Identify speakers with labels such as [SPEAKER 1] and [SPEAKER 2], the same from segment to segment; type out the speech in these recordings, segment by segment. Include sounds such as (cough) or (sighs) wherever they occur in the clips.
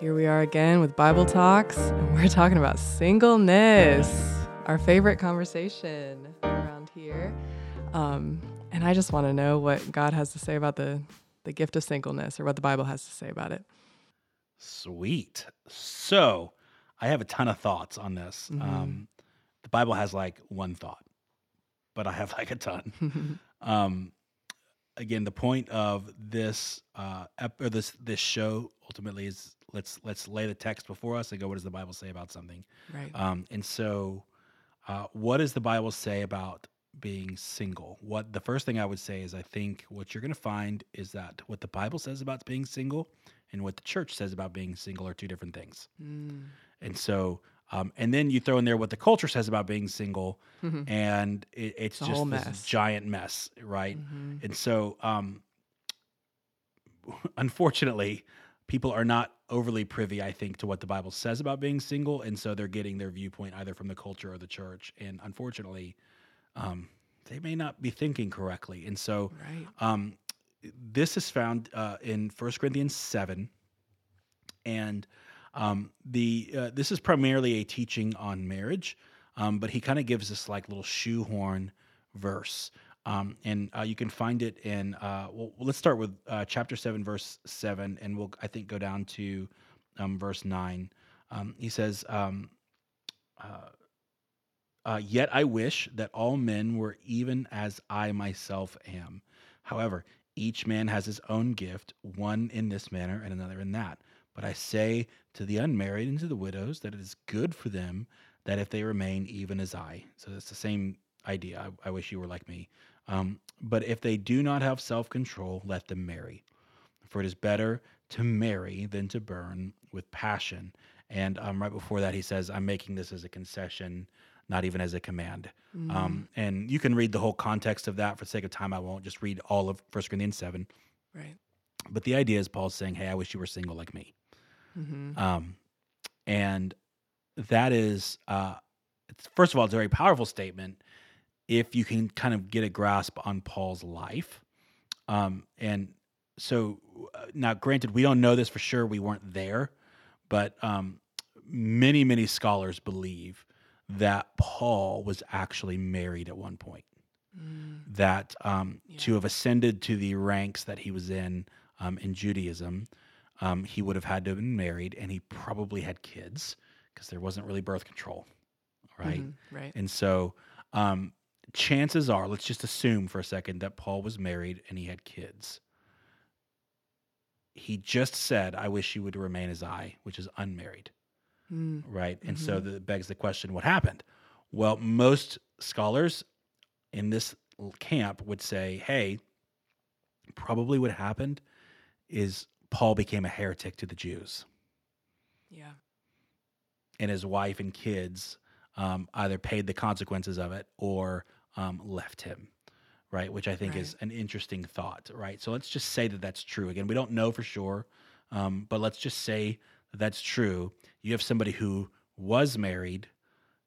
[SPEAKER 1] Here we are again with Bible Talks, and we're talking about singleness, our favorite conversation around here. Um, and I just want to know what God has to say about the, the gift of singleness or what the Bible has to say about it.
[SPEAKER 2] Sweet. So I have a ton of thoughts on this.
[SPEAKER 1] Mhm.
[SPEAKER 2] Um, the Bible has like one thought, but I have (laughs) like a ton. (laughs) um, again, the point of this uh, ep- or this this show ultimately is let's let's lay the text before us and go. What does the Bible say about something?
[SPEAKER 1] right.
[SPEAKER 2] Um, and so, uh, what does the Bible say about being single? What the first thing I would say is I think what you're going to find is that what the Bible says about being single and what the church says about being single are two different things.
[SPEAKER 1] Mm.
[SPEAKER 2] And so, um, and then you throw in there what the culture says about being single,
[SPEAKER 1] Mhm.
[SPEAKER 2] and it, it's
[SPEAKER 1] a
[SPEAKER 2] just this giant mess, right?
[SPEAKER 1] Mhm.
[SPEAKER 2] And so, um, (laughs) unfortunately, people are not overly privy, I think, to what the Bible says about being single, and so they're getting their viewpoint either from the culture or the church. And unfortunately, um, they may not be thinking correctly. And so,
[SPEAKER 1] Right.
[SPEAKER 2] um, this is found uh, in First Corinthians seven, and um, the uh, this is primarily a teaching on marriage, um, but he kind of gives us like little shoehorn verse, um, and uh, you can find it in. Uh, well, let's start with uh, chapter seven, verse seven, and we'll I think go down to um, verse nine. Um, he says. Um, uh, uh, Yet I wish that all men were even as I myself am. However, each man has his own gift, one in this manner and another in that. But I say to the unmarried and to the widows that it is good for them that if they remain even as I. So that's the same idea. I, I wish you were like me. Um, but if they do not have self control, let them marry. For it is better to marry than to burn with passion. And um, right before that, he says, I'm making this as a concession, not even as a command.
[SPEAKER 1] Mm.
[SPEAKER 2] Um, and you can read the whole context of that. For the sake of time, I won't just read all of 1 Corinthians 7.
[SPEAKER 1] right.
[SPEAKER 2] But the idea is Paul's saying, Hey, I wish you were single like me.
[SPEAKER 1] hmm
[SPEAKER 2] Um, and that is, uh, it's, first of all, it's a very powerful statement if you can kind of get a grasp on Paul's life. Um, and so, uh, now, granted, we don't know this for sure. We weren't there, but um, many, many scholars believe that Paul was actually married at one point
[SPEAKER 1] Mm.
[SPEAKER 2] that um, to have ascended to the ranks that he was in um, in Judaism, um, he would have had to have been married, and he probably had kids because there wasn't really birth control, right?
[SPEAKER 1] Mhm. Right.
[SPEAKER 2] And so, um, chances are, let's just assume for a second that Paul was married and he had kids. He just said, "I wish you would remain as I," which is unmarried
[SPEAKER 1] Mm.
[SPEAKER 2] right? And so
[SPEAKER 1] Mhm.
[SPEAKER 2] that begs the question, what happened? Well, most scholars in this camp would say, hey, probably what happened is Paul became a heretic to the Jews,
[SPEAKER 1] Yeah.
[SPEAKER 2] and his wife and kids um, either paid the consequences of it or um, left him. Right, which I think is an interesting thought. Right, so let's just say that that's true. Again, we don't know for sure, um, but let's just say that that's true. You have somebody who was married,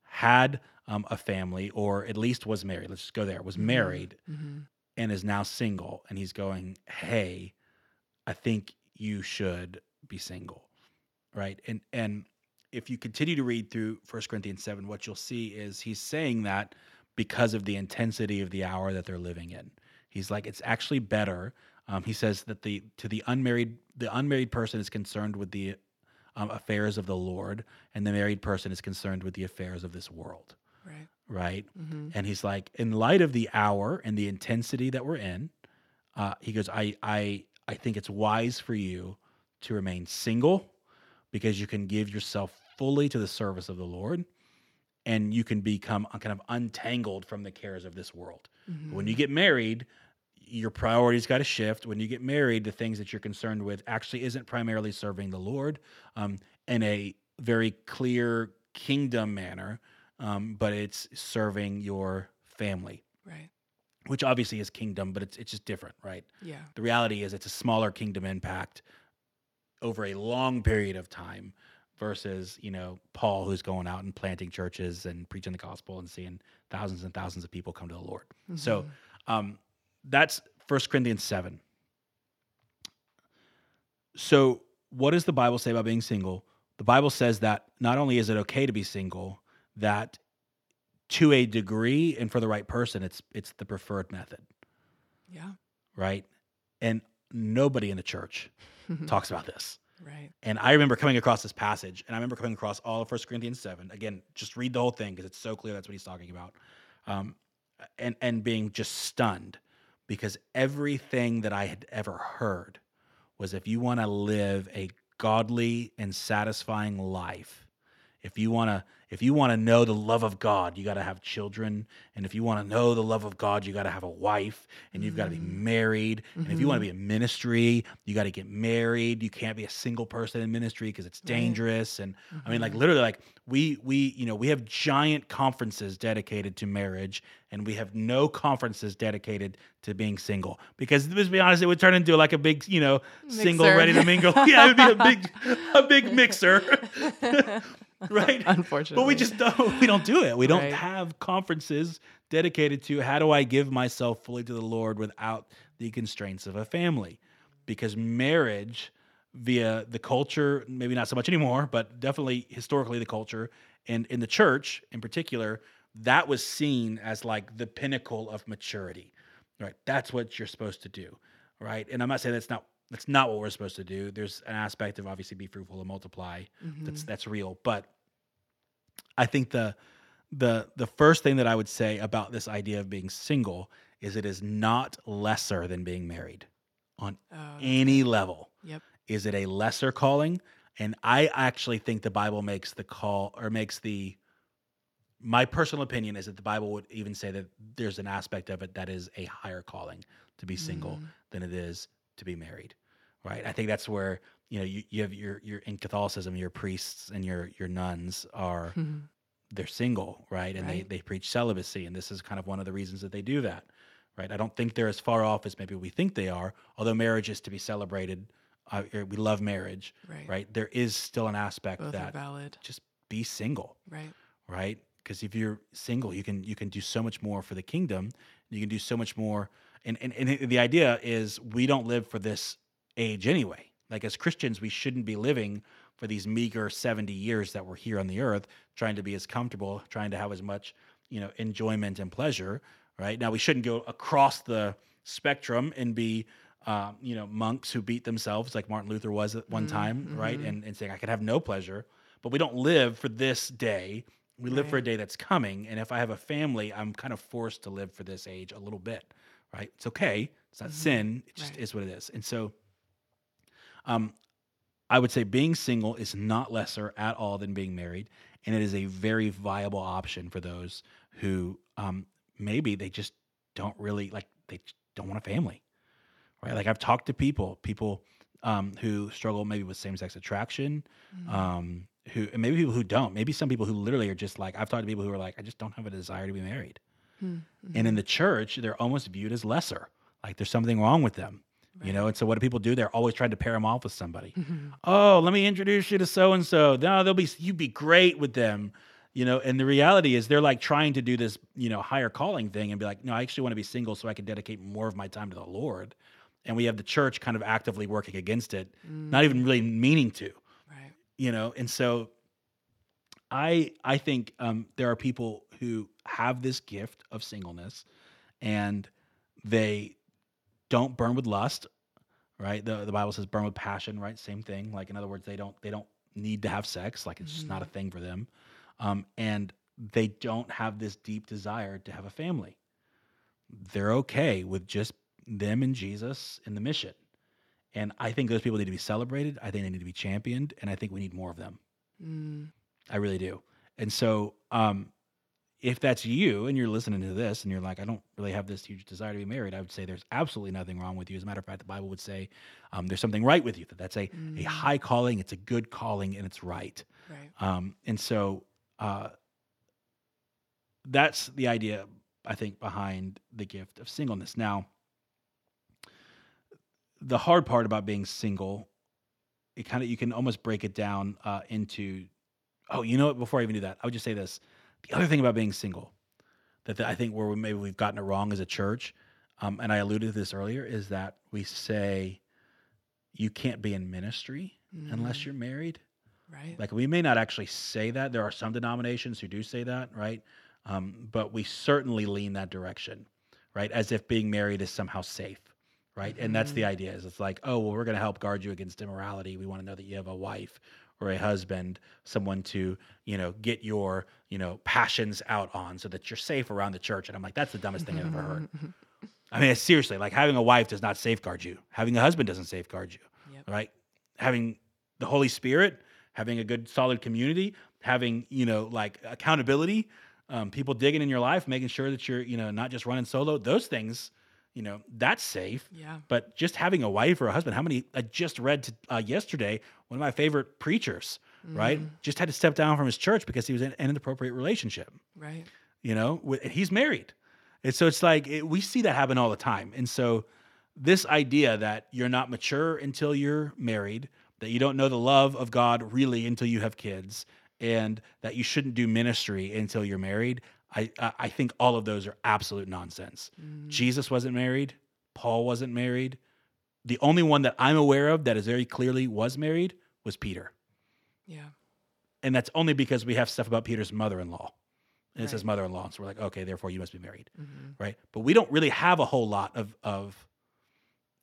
[SPEAKER 2] had um, a family, or at least was married. Let's just go there. Was
[SPEAKER 1] Mhm.
[SPEAKER 2] married
[SPEAKER 1] hmm
[SPEAKER 2] and is now single, and he's going, "Hey, I think you should be single." Right, and and if you continue to read through First Corinthians seven, what you'll see is he's saying that because of the intensity of the hour that they're living in. He's like, it's actually better. Um, he says that the to the unmarried the unmarried person is concerned with the um, affairs of the Lord, and the married person is concerned with the affairs of this world,
[SPEAKER 1] Right.
[SPEAKER 2] right?
[SPEAKER 1] hmm
[SPEAKER 2] And he's like, in light of the hour and the intensity that we're in, uh, he goes, I I I think it's wise for you to remain single because you can give yourself fully to the service of the Lord and you can become kind of untangled from the cares of this world.
[SPEAKER 1] Mm-hmm.
[SPEAKER 2] When you get married, your priorities got to shift. When you get married, the things that you're concerned with actually isn't primarily serving the Lord um, in a very clear kingdom manner, um, but it's serving your family,
[SPEAKER 1] Right.
[SPEAKER 2] which obviously is kingdom, but it's it's just different, right?
[SPEAKER 1] Yeah.
[SPEAKER 2] The reality is it's a smaller kingdom impact over a long period of time versus, you know, Paul who's going out and planting churches and preaching the gospel and seeing thousands and thousands of people come to the Lord. So,
[SPEAKER 1] Mhm.
[SPEAKER 2] um, that's First Corinthians 7. So what does the Bible say about being single? The Bible says that not only is it okay to be single, that to a degree and for the right person, it's it's the preferred method,
[SPEAKER 1] Yeah.
[SPEAKER 2] right? And nobody in the church (laughs) talks about this.
[SPEAKER 1] Right.
[SPEAKER 2] And I remember coming across this passage, and I remember coming across all of First Corinthians seven. Again, just read the whole thing because it's so clear that's what he's talking about, um, and and being just stunned because everything that I had ever heard was if you want to live a godly and satisfying life, if you want to if you want to know the love of God, you got to have children, and if you want to know the love of God, you got to have a wife, and you've got to be mm-hmm. married, and if you want to be mm-hmm. in ministry, you got to get married. You can't be a single person in ministry because it's dangerous. And I mean, like mm-hmm. literally, like we we you know we have giant conferences dedicated to marriage, and we have no conferences dedicated to being single. Because let's be honest, it would turn into like a big you know single ready to mingle. (laughs) yeah, it would be a big a big mixer. (laughs) (laughs) right? (laughs)
[SPEAKER 1] Unfortunately.
[SPEAKER 2] but we just don't we don't do it. We don't
[SPEAKER 1] Right.
[SPEAKER 2] have conferences dedicated to how do i give myself fully to the lord without the constraints of a family. Because marriage via the culture maybe not so much anymore but definitely historically the culture and in the church in particular that was seen as like the pinnacle of maturity right? That's what you're supposed to do right? And i'm not saying that's not that's not what we're supposed to do. There's an aspect of obviously be fruitful and multiply that's that's real. But i think the the the first thing that i would say about this idea of being single is it is not lesser than being married on
[SPEAKER 1] Oh,
[SPEAKER 2] any level.
[SPEAKER 1] Yep.
[SPEAKER 2] is it a lesser calling? And i actually think the bible makes the call or makes the my personal opinion is that the bible would even say that there's an aspect of it that is a higher calling to be single
[SPEAKER 1] Mm.
[SPEAKER 2] than it is to be married right i think that's where you know you, you have your your in catholicism your priests and your your nuns are
[SPEAKER 1] Mhm. (laughs)
[SPEAKER 2] they're single right and
[SPEAKER 1] Right.
[SPEAKER 2] they they preach celibacy and this is kind of one of the reasons that they do that right i don't think they're as far off as maybe we think they are although marriage is to be celebrated uh, we love marriage
[SPEAKER 1] Right.
[SPEAKER 2] right there is still an aspect
[SPEAKER 1] Both
[SPEAKER 2] that
[SPEAKER 1] valid.
[SPEAKER 2] just be single
[SPEAKER 1] Right.
[SPEAKER 2] right because if you're single you can you can do so much more for the kingdom you can do so much more and, and and the idea is we don't live for this age anyway. Like as christians we shouldn't be living for these meager 70 years that we're here on the earth trying to be as comfortable trying to have as much you know enjoyment and pleasure right? Now we shouldn't go across the spectrum and be um, you know monks who beat themselves like martin luther was at one mm, time right? Mm-hmm. and, and saying i can have no pleasure. But we don't live for this day. We live for a day that's coming. And if i have a family i'm kind of forced to live for this age a little bit right? It's okay. It's not mm-hmm. sin. It just
[SPEAKER 1] Right.
[SPEAKER 2] is what it is. And so um i would say being single is not lesser at all than being married and it is a very viable option for those who um maybe they just don't really like they don't want a family right? Like i've talked to people people um who struggle maybe with same-sex attraction
[SPEAKER 1] Mm.
[SPEAKER 2] um who and maybe people who don't. Maybe some people who literally are just like i've talked to people who are like i just don't have a desire to be married.
[SPEAKER 1] Hmm.
[SPEAKER 2] and in the church they're almost viewed as lesser. Like there's something wrong with them you know and so what do people do? They're always trying to pair them off with somebody.
[SPEAKER 1] Mhm.
[SPEAKER 2] oh let me introduce you to so and so no they'll be you'd be great with them. You know and the reality is they're like trying to do this you know higher calling thing and be like no i actually want to be single so i can dedicate more of my time to the lord. And we have the church kind of actively working against it not even really meaning to.
[SPEAKER 1] Right.
[SPEAKER 2] you know and so i i think um there are people who have this gift of singleness and they don't burn with lust right? The, the bible says burn with passion right? Same thing. Like in other words they don't they don't need to have sex. Like it's just not a thing for them. Um and they don't have this deep desire to have a family. They're okay with just them and jesus and the mission. And I think those people need to be celebrated. I think they need to be championed, and I think we need more of them.
[SPEAKER 1] Mm.
[SPEAKER 2] I really do. And so, um, if that's you and you're listening to this and you're like, I don't really have this huge desire to be married, I would say there's absolutely nothing wrong with you. As a matter of fact, the Bible would say um, there's something right with you. That that's a a high calling, it's a good calling, and it's right.
[SPEAKER 1] Right.
[SPEAKER 2] Um, and so, uh, that's the idea I think behind the gift of singleness. Now, the hard part about being single, it kind of you can almost break it down uh, into. Oh, you know what? Before I even do that, I would just say this: the other thing about being single, that I think where we, maybe we've gotten it wrong as a church, um, and I alluded to this earlier, is that we say you can't be in ministry unless you're married.
[SPEAKER 1] Right.
[SPEAKER 2] Like we may not actually say that. There are some denominations who do say that, right? Um, but we certainly lean that direction, right? As if being married is somehow safe, right? And that's the idea. Is it's like, oh, well, we're going to help guard you against immorality. We want to know that you have a wife or a husband, someone to you know get your you know passions out on, so that you're safe around the church. And I'm like, that's the dumbest thing I've ever heard. I mean, seriously, like having a wife does not safeguard you. Having a husband doesn't safeguard you,
[SPEAKER 1] Yep.
[SPEAKER 2] right? Having the Holy Spirit, having a good, solid community, having you know like accountability, um, people digging in your life, making sure that you're you know not just running solo. Those things, you know, that's safe.
[SPEAKER 1] Yeah.
[SPEAKER 2] But just having a wife or a husband, how many? I just read to, uh, yesterday one of my favorite preachers, mm-hmm. right? Just had to step down from his church because he was in, an inappropriate relationship
[SPEAKER 1] Right.
[SPEAKER 2] you know, with, he's married. And so it's like it, we see that happen all the time. And so this idea that you're not mature until you're married, that you don't know the love of God really until you have kids, and that you shouldn't do ministry until you're married, I I I think all of those are absolute nonsense. Mm-hmm. Jesus wasn't married. Paul wasn't married. The only one that I'm aware of that is very clearly was married was Peter.
[SPEAKER 1] Yeah.
[SPEAKER 2] And that's only because we have stuff about Peter's mother-in-law. And it says mother-in-law. So we're like, okay, therefore you must be married.
[SPEAKER 1] Mhm.
[SPEAKER 2] Right. But we don't really have a whole lot of of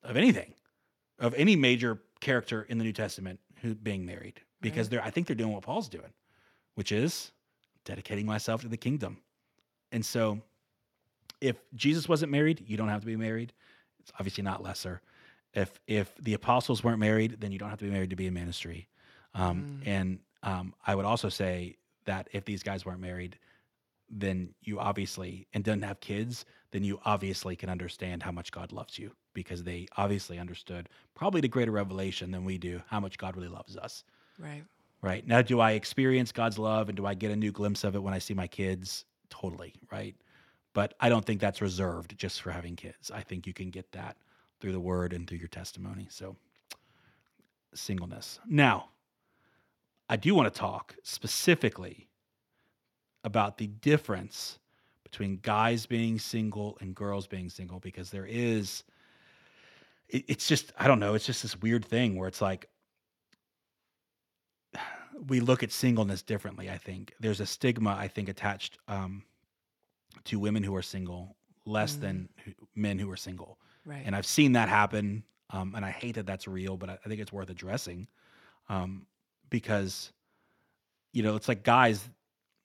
[SPEAKER 2] of anything, of any major character in the New Testament who being married. Because
[SPEAKER 1] Right.
[SPEAKER 2] they're I think they're doing what Paul's doing, which is dedicating myself to the kingdom. And so if Jesus wasn't married, you don't have to be married. It's obviously not lesser. If if the apostles weren't married, then you don't have to be married to be in ministry. Um,
[SPEAKER 1] Mm.
[SPEAKER 2] And um, I would also say that if these guys weren't married, then you obviously and didn't have kids, then you obviously can understand how much God loves you because they obviously understood probably to greater revelation than we do how much God really loves us.
[SPEAKER 1] Right.
[SPEAKER 2] Right. Now, do I experience God's love and do I get a new glimpse of it when I see my kids? Totally. Right. But I don't think that's reserved just for having kids. I think you can get that through the word and through your testimony. So, singleness. Now, I do want to talk specifically about the difference between guys being single and girls being single because there is, it, it's just, I don't know, it's just this weird thing where it's like, (sighs) we look at singleness differently. I think there's a stigma I think attached um, to women who are single less
[SPEAKER 1] Mm.
[SPEAKER 2] than men who are single,
[SPEAKER 1] Right.
[SPEAKER 2] and I've seen that happen. Um, and I hate that that's real, but I, I think it's worth addressing um, because you know it's like guys.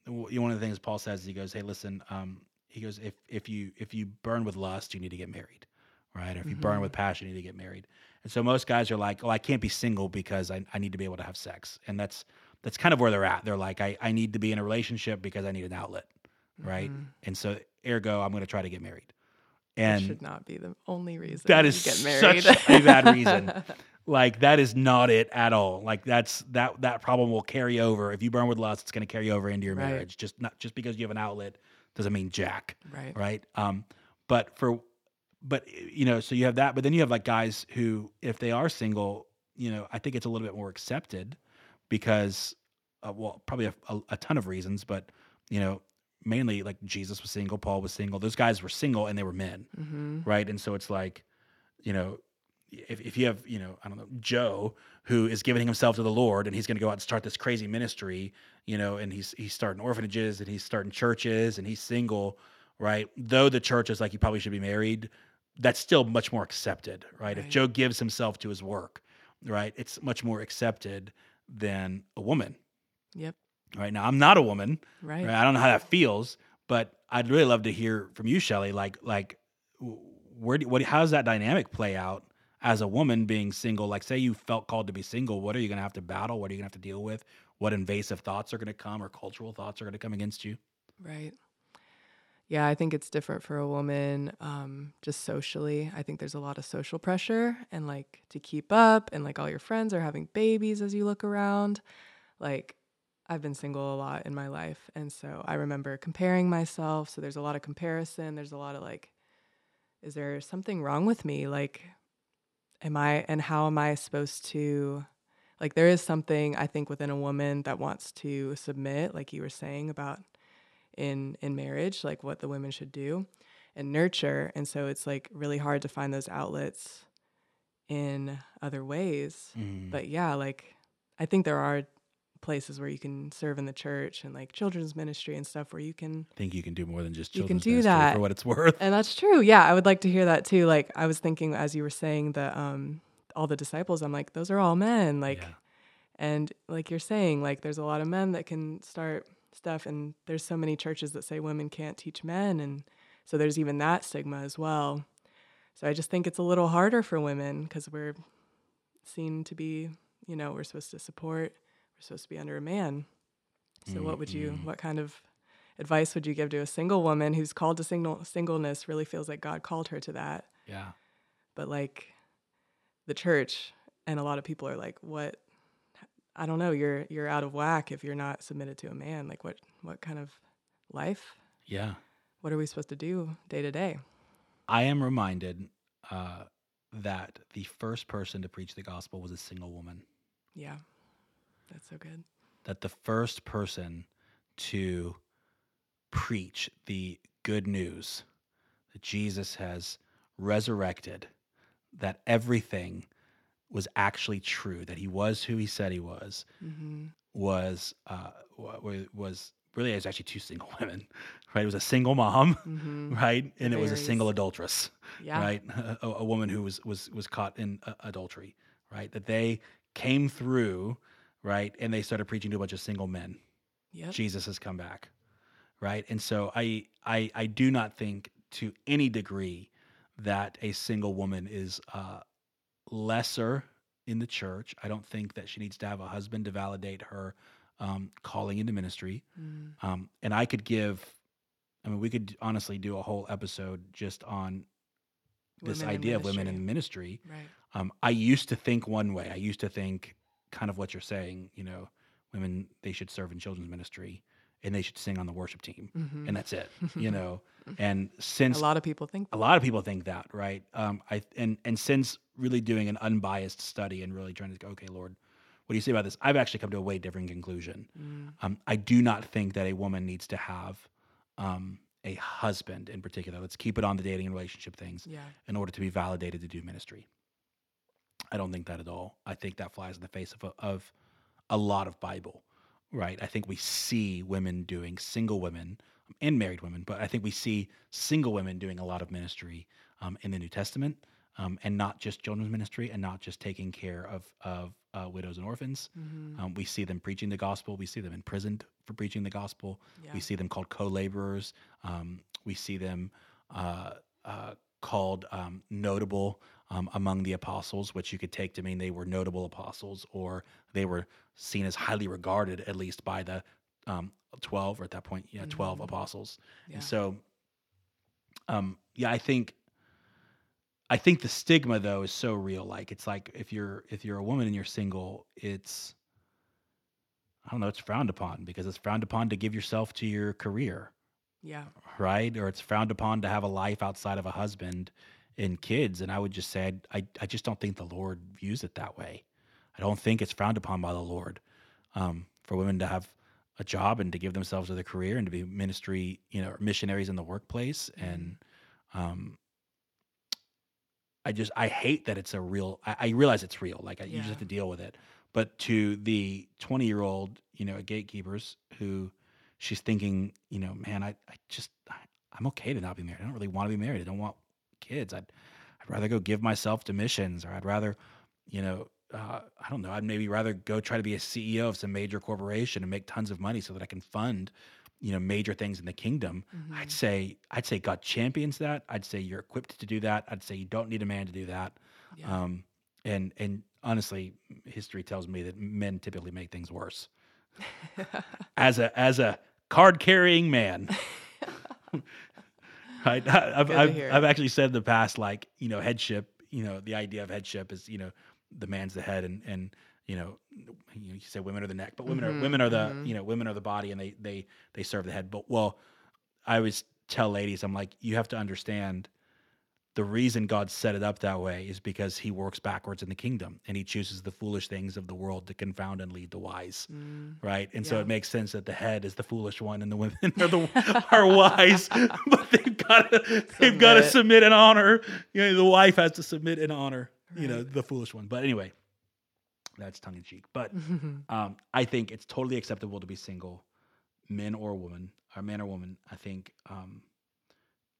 [SPEAKER 2] w- You know, one of the things Paul says, he goes, "Hey, listen." Um, he goes, "If if you if you burn with lust, you need to get married, right? Or if you burn
[SPEAKER 1] Mhm.
[SPEAKER 2] with passion, you need to get married." And so most guys are like, "Oh, I can't be single because I, I need to be able to have sex," and that's that's kind of where they're at. They're like, I, I need to be in a relationship because I need an outlet, right?
[SPEAKER 1] Mhm.
[SPEAKER 2] And so, ergo, I'm going to try to get married. And
[SPEAKER 1] should not be the only reason
[SPEAKER 2] that is
[SPEAKER 1] get married.
[SPEAKER 2] such a bad reason. (laughs) like that is not it at all. Like that's that that problem will carry over if you burn with lust. It's going to carry over into your
[SPEAKER 1] Right.
[SPEAKER 2] marriage. Just not just because you have an outlet doesn't mean jack,
[SPEAKER 1] right.
[SPEAKER 2] right? Um, but for but you know, so you have that. But then you have like guys who, if they are single, you know, I think it's a little bit more accepted because, uh, well, probably a, a, a ton of reasons, but you know, mainly like Jesus was single, Paul was single. Those guys were single and they were men
[SPEAKER 1] Mm-hmm.
[SPEAKER 2] right? And so it's like, you know, if, if you have, you know, I don't know, Joe who is giving himself to the Lord and he's going to go out and start this crazy ministry, you know, and he's he's starting orphanages and he's starting churches and he's single, right? Though the church is like you probably should be married, that's still much more accepted, right? If Joe gives himself to his work, right, it's much more accepted than a woman.
[SPEAKER 1] Yep.
[SPEAKER 2] Right now, I'm not a woman,
[SPEAKER 1] Right.
[SPEAKER 2] Right? I don't know how that feels, but I'd really love to hear from you, Shelley. Like, like, where do what? How does that dynamic play out as a woman being single? Like, say you felt called to be single, what are you going to have to battle? What are you going to have to deal with? What invasive thoughts are going to come, or cultural thoughts are going to come against you?
[SPEAKER 1] Right. Yeah, I think it's different for a woman, um, just socially. I think there's a lot of social pressure and like to keep up, and like all your friends are having babies as you look around. Like, I've been single a lot in my life. And so I remember comparing myself. So there's a lot of comparison. There's a lot of like, is there something wrong with me? Like, am I, and how am I supposed to, like, there is something I think within a woman that wants to submit, like you were saying about in in marriage like what the women should do and nurture and so it's like really hard to find those outlets in other ways.
[SPEAKER 2] Mhm.
[SPEAKER 1] But yeah, like I think there are places where you can serve in the church and like children's ministry and stuff where you can
[SPEAKER 2] I think you can do more than just
[SPEAKER 1] You can do
[SPEAKER 2] ministry
[SPEAKER 1] that.
[SPEAKER 2] for what it's worth.
[SPEAKER 1] and that's true. Yeah, I would like to hear that too. Like I was thinking as you were saying the um all the disciples, I'm like, those are all men. Like
[SPEAKER 2] Yeah.
[SPEAKER 1] and like you're saying, like there's a lot of men that can start stuff and there's so many churches that say women can't teach men and so there's even that stigma as well. So I just think it's a little harder for women because we're seen to be, you know, we're supposed to support, supposed to be under a man. So what would you what kind of advice would you give to a single woman who's called to single singleness, really feels like God called her to that,
[SPEAKER 2] Yeah.
[SPEAKER 1] but like the church and a lot of people are like, what I don't know, you're you're out of whack if you're not submitted to a man. Like what what kind of life?
[SPEAKER 2] Yeah.
[SPEAKER 1] What are we supposed to do day to day?
[SPEAKER 2] I am reminded uh, that the first person to preach the gospel was a single woman.
[SPEAKER 1] Yeah. That's so good.
[SPEAKER 2] That the first person to preach the good news that Jesus has resurrected, that everything was actually true, that he was who he said he was,
[SPEAKER 1] Mm-hmm.
[SPEAKER 2] was uh, wa- wa- was really it was actually two single (laughs) women, right? It was a single mom,
[SPEAKER 1] Mm-hmm. (laughs)
[SPEAKER 2] right, and it was a single adulteress.
[SPEAKER 1] Yeah.
[SPEAKER 2] right? (laughs) A, a woman who was was was caught in uh, adultery, right? That they came through, right, and they started preaching to a bunch of single men.
[SPEAKER 1] Yep.
[SPEAKER 2] Jesus has come back, right? And so I I I do not think to any degree that a single woman is uh, lesser in the church. I don't think that she needs to have a husband to validate her um, calling into ministry.
[SPEAKER 1] Mm.
[SPEAKER 2] Um, and I could give, I mean, we could honestly do a whole episode just on this
[SPEAKER 1] Women
[SPEAKER 2] idea of women in ministry.
[SPEAKER 1] Right.
[SPEAKER 2] Um, I used to think one way. I used to think kind of what you're saying. You know, women they should serve in children's ministry and they should sing on the worship team,
[SPEAKER 1] Mhm.
[SPEAKER 2] and that's it. (laughs) You know, and since
[SPEAKER 1] a lot of people think
[SPEAKER 2] a lot of people think that, right? Um, I and and since really doing an unbiased study and really trying to go, okay, Lord, what do you say about this? I've actually come to a way different conclusion.
[SPEAKER 1] Mm.
[SPEAKER 2] Um, I do not think that a woman needs to have um, a husband in particular. Let's keep it on the dating and relationship things
[SPEAKER 1] Yeah.
[SPEAKER 2] in order to be validated to do ministry. I don't think that at all. I think that flies in the face of a, of a lot of Bible, right? I think we see women doing single women and married women, but I think we see single women doing a lot of ministry um, in the New Testament, um, and not just children's ministry, and not just taking care of of uh, widows and orphans.
[SPEAKER 1] Mhm.
[SPEAKER 2] Um, we see them preaching the gospel. We see them imprisoned for preaching the gospel.
[SPEAKER 1] Yeah.
[SPEAKER 2] We see them called co-laborers. Um, we see them uh, uh, called um, notable um, among the apostles, which you could take to mean they were notable apostles, or they were seen as highly regarded, at least by the um, twelve, or at that point, yeah, 12
[SPEAKER 1] Mhm.
[SPEAKER 2] apostles.
[SPEAKER 1] Yeah.
[SPEAKER 2] And so, um, yeah, I think. I think the stigma though is so real. Like it's like if you're if you're a woman and you're single, it's I don't know, it's frowned upon because it's frowned upon to give yourself to your career,
[SPEAKER 1] yeah.
[SPEAKER 2] right? Or it's frowned upon to have a life outside of a husband and kids. And I would just say, I, I, I just don't think the Lord views it that way. I don't think it's frowned upon by the Lord um, for women to have a job and to give themselves to their career and to be ministry, you know, missionaries in the workplace. And um, I just, I hate that it's a real, I, I realize it's real. Like I, you just have to deal with it. But to the 20 year old, you know, gatekeepers who she's thinking, you know, man, I, I just, I, I'm okay to not be married. I don't really want to be married. I don't want kids. I'd, I'd rather go give myself to missions or I'd rather, you know, uh, I don't know. I'd maybe rather go try to be a CEO of some major corporation and make tons of money so that I can fund, you know, major things in the kingdom.
[SPEAKER 1] Mhm.
[SPEAKER 2] I'd say, I'd say God champions that. I'd say you're equipped to do that. I'd say you don't need a man to do that.
[SPEAKER 1] Yeah.
[SPEAKER 2] Um, and and honestly, history tells me that men typically make things worse. (laughs) As a as a card carrying man, (laughs) (laughs) right? I- I've I've. I've actually said in the past, like you know, headship. You know, the idea of headship is you know the man's the head, and and you know you, say women are the neck, but women
[SPEAKER 1] Mhm,
[SPEAKER 2] are women are the
[SPEAKER 1] mhm.
[SPEAKER 2] you know women are the body, and they they they serve the head. But well, I always tell ladies, I'm like, you have to understand the reason God set it up that way is because he works backwards in the kingdom and he chooses the foolish things of the world to confound and lead the wise.
[SPEAKER 1] Mm.
[SPEAKER 2] Right. And so it makes sense that the head is the foolish one and the women (laughs) are the are wise, (laughs) but they've got to they've got to
[SPEAKER 1] Submit.
[SPEAKER 2] and honor. You know, the wife has to submit and honor. you know, the foolish one. But anyway, that's tongue in cheek. But (laughs) um, I think it's totally acceptable to be single, men or woman, or man or woman. I think um,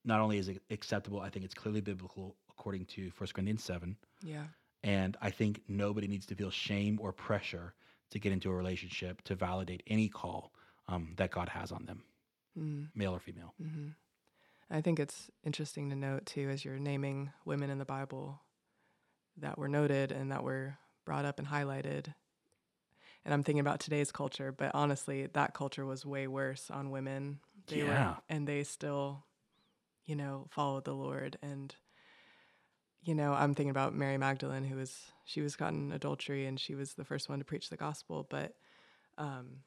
[SPEAKER 2] not only is it acceptable, I think it's clearly biblical according to 1 Corinthians 7.
[SPEAKER 1] yeah.
[SPEAKER 2] And I think nobody needs to feel shame or pressure to get into a relationship to validate any call um, that God has on them,
[SPEAKER 1] Mm.
[SPEAKER 2] male or female.
[SPEAKER 1] hmm I think it's interesting to note too, as you're naming women in the Bible that were noted and that were brought up and highlighted. And I'm thinking about today's culture, but honestly, that culture was way worse on women. They
[SPEAKER 2] Yeah.
[SPEAKER 1] were, and they still, you know, follow the Lord. And, you know, I'm thinking about Mary Magdalene, who was, she was caught in adultery and she was the first one to preach the gospel. But, um,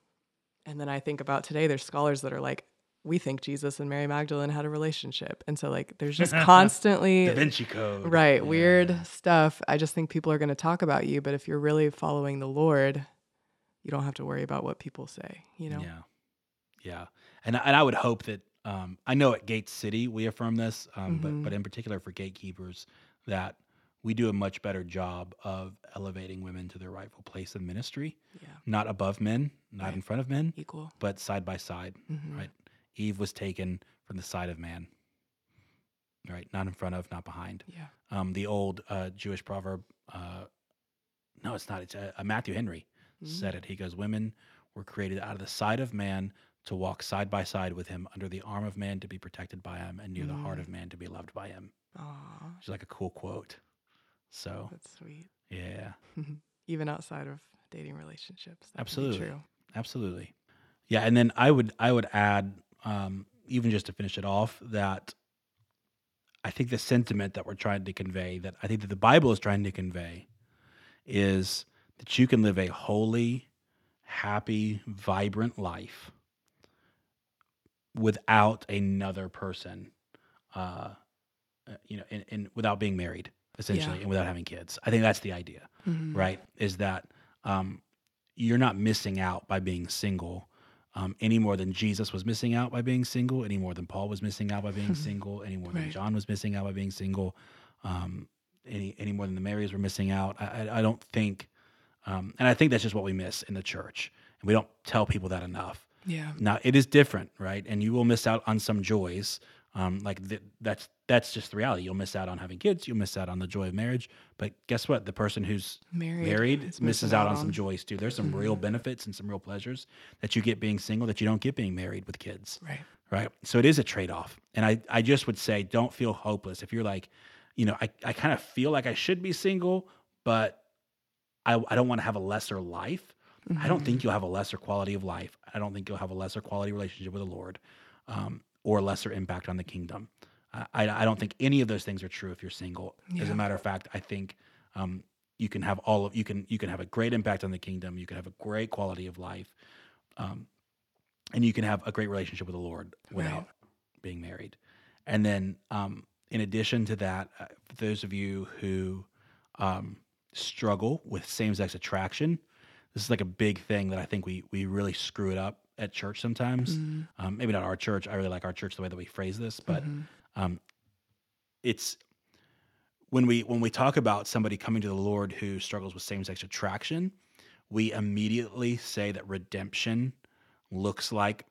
[SPEAKER 1] and then I think about today, there's scholars that are like, we think Jesus and Mary Magdalene had a relationship. And so, like, there's just (laughs) constantly,
[SPEAKER 2] Da Vinci Code.
[SPEAKER 1] right,
[SPEAKER 2] Yeah.
[SPEAKER 1] weird stuff. I just think people are going to talk about you. But if you're really following the Lord, you don't have to worry about what people say, you know?
[SPEAKER 2] Yeah, yeah, and and I would hope that um, I know at Gate City we affirm this, um,
[SPEAKER 1] Mhm.
[SPEAKER 2] but but in particular for gatekeepers that we do a much better job of elevating women to their rightful place in ministry,
[SPEAKER 1] Yeah.
[SPEAKER 2] not above men, not
[SPEAKER 1] Right.
[SPEAKER 2] in front of men,
[SPEAKER 1] Equal.
[SPEAKER 2] but side by side.
[SPEAKER 1] Mhm.
[SPEAKER 2] Right. Eve was taken from the side of man. Right, not in front of, not behind.
[SPEAKER 1] Yeah.
[SPEAKER 2] Um, the old uh, Jewish proverb. Uh, no, it's not. It's uh, Matthew Henry said it. He goes, "Women were created out of the side of man to walk side by side with him, under the arm of man to be protected by him, and near the heart
[SPEAKER 1] Mm.
[SPEAKER 2] of man to be loved by him."
[SPEAKER 1] Aw,
[SPEAKER 2] Which is like a cool quote. So
[SPEAKER 1] that's sweet.
[SPEAKER 2] yeah, (laughs)
[SPEAKER 1] Even outside of dating relationships.
[SPEAKER 2] Absolutely.
[SPEAKER 1] True.
[SPEAKER 2] absolutely. Yeah, and then I would I would add, um, even just to finish it off, that I think the sentiment that we're trying to convey, that I think that the Bible is trying to convey, is that you can live a holy, happy, vibrant life without another person, uh, you know, and, and without being married, essentially,
[SPEAKER 1] Yeah.
[SPEAKER 2] and without having kids. I think that's the idea
[SPEAKER 1] Mhm.
[SPEAKER 2] right? Is that um, you're not missing out by being single um, any more than Jesus was missing out by being single, any more than Paul was missing out by being (laughs) single, any more than John was missing out by being single, um, any any more than the Marys were missing out. I, I, I don't think, um, and I think that's just what we miss in the church, and we don't tell people that enough.
[SPEAKER 1] Yeah.
[SPEAKER 2] Now it is different, right? And you will miss out on some joys. Um, like th- that's that's just the reality. You'll miss out on having kids. You'll miss out on the joy of marriage. But guess what? The person who's
[SPEAKER 1] Married.
[SPEAKER 2] married misses out on some joys too. There's some real benefits and some real pleasures that you get being single that you don't get being married with kids,
[SPEAKER 1] Right.
[SPEAKER 2] right? So it is a trade off. And I, I just would say, don't feel hopeless. If you're like, you know, I, I kind of feel like I should be single, but I, I don't want to have a lesser life. I don't
[SPEAKER 1] Mm-hmm.
[SPEAKER 2] think you'll have a lesser quality of life. I don't think you'll have a lesser quality relationship with the Lord um, or lesser impact on the kingdom. I, I don't think any of those things are true if you're single. As a matter of fact, I think um, you can have all of you can you can have a great impact on the kingdom. You can have a great quality of life, um, and you can have a great relationship with the Lord without
[SPEAKER 1] Right.
[SPEAKER 2] being married. And then, um, in addition to that, uh, for those of you who um, struggle with same-sex attraction, this is like a big thing that I think we we really screw it up at church sometimes.
[SPEAKER 1] Mhm.
[SPEAKER 2] Um, maybe not our church. I really like our church the way that we phrase this, but
[SPEAKER 1] Mhm.
[SPEAKER 2] um, it's when we when we talk about somebody coming to the Lord who struggles with same sex attraction, we immediately say that redemption looks like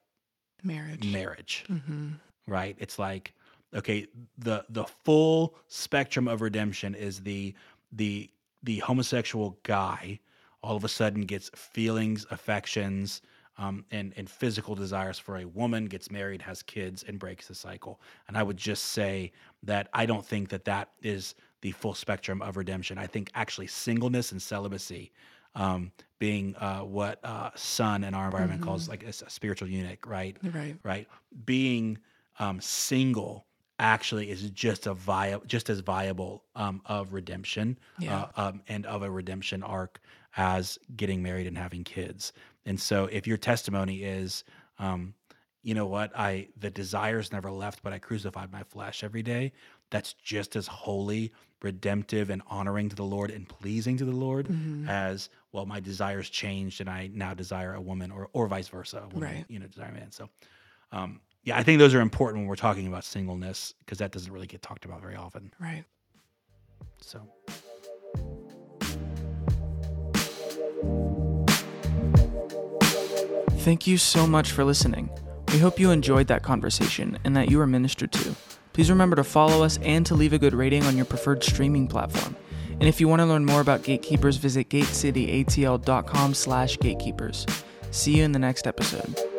[SPEAKER 1] marriage.
[SPEAKER 2] marriage,
[SPEAKER 1] hmm
[SPEAKER 2] right? It's like okay, the the full spectrum of redemption is the the the homosexual guy all of a sudden gets feelings, affections, um, and and physical desires for a woman, gets married, has kids, and breaks the cycle. And I would just say that I don't think that that is the full spectrum of redemption. I think actually singleness and celibacy. Um, being uh, what uh, Sun in our environment calls like a spiritual eunuch, right?
[SPEAKER 1] Right.
[SPEAKER 2] right? Being um, single actually is just a via- just as viable um, of redemption
[SPEAKER 1] Yeah.
[SPEAKER 2] uh, um, and of a redemption arc as getting married and having kids. And so, if your testimony is, um, you know what, I the desires never left, but I crucified my flesh every day. That's just as holy, redemptive, and honoring to the Lord and pleasing to the Lord
[SPEAKER 1] Mhm.
[SPEAKER 2] as well. My desires changed, and I now desire a woman, or or vice versa, a woman,
[SPEAKER 1] Right.
[SPEAKER 2] you know, desire a man. So, um, yeah, I think those are important when we're talking about singleness because that doesn't really get talked about very often.
[SPEAKER 1] Right.
[SPEAKER 2] So,
[SPEAKER 3] Thank you so much for listening. We hope you enjoyed that conversation and that you were ministered to. Please remember to follow us and to leave a good rating on your preferred streaming platform. And if you want to learn more about Gatekeepers, visit gatecityatl.com slash gatekeepers. See you in the next episode.